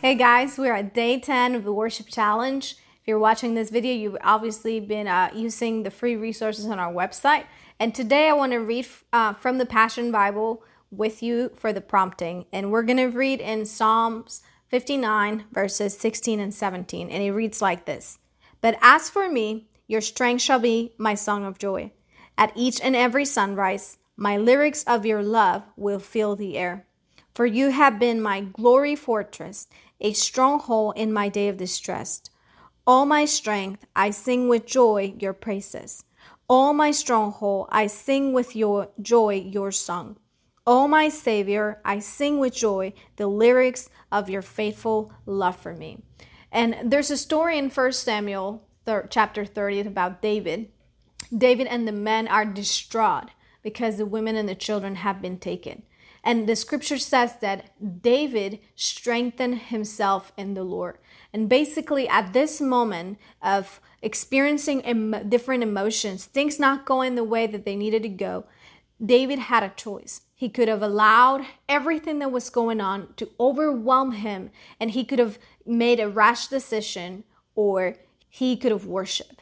Hey guys, we're at day 10 of the Worship Challenge. If you're watching this video, you've obviously been uh, using the free resources on our website. And today I want to read uh, from the Passion Bible with you for the prompting. And we're going to read in Psalms 59, verses 16 and 17. And it reads like this But as for me, your strength shall be my song of joy. At each and every sunrise, my lyrics of your love will fill the air. For you have been my glory fortress a stronghold in my day of distress. All my strength, I sing with joy your praises. All my stronghold, I sing with your joy your song. O my Savior, I sing with joy the lyrics of your faithful love for me. And there's a story in 1 Samuel chapter 30 about David. David and the men are distraught because the women and the children have been taken. And the scripture says that David strengthened himself in the Lord. And basically, at this moment of experiencing em- different emotions, things not going the way that they needed to go, David had a choice. He could have allowed everything that was going on to overwhelm him, and he could have made a rash decision, or he could have worshiped.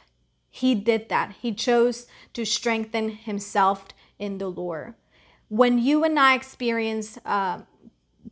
He did that. He chose to strengthen himself in the Lord when you and I experience uh,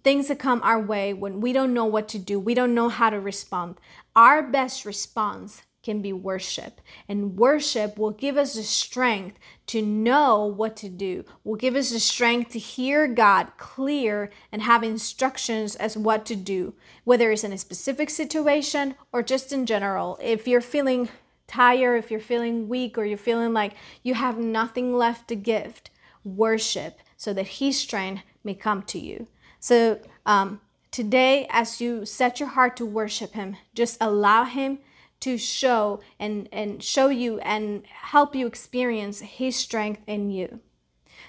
things that come our way, when we don't know what to do, we don't know how to respond, our best response can be worship. And worship will give us the strength to know what to do, will give us the strength to hear God clear and have instructions as what to do, whether it's in a specific situation or just in general. If you're feeling tired, if you're feeling weak, or you're feeling like you have nothing left to give, worship so that His strength may come to you. So um, today, as you set your heart to worship Him, just allow Him to show and, and show you and help you experience His strength in you.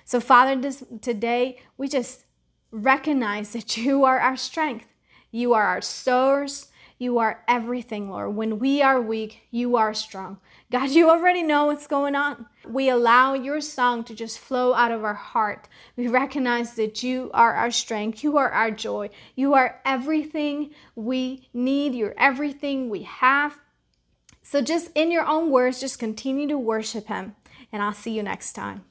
So, Father, this, today we just recognize that you are our strength. You are our source. You are everything, Lord. When we are weak, you are strong. God, you already know what's going on. We allow your song to just flow out of our heart. We recognize that you are our strength. You are our joy. You are everything we need. You're everything we have. So, just in your own words, just continue to worship Him. And I'll see you next time.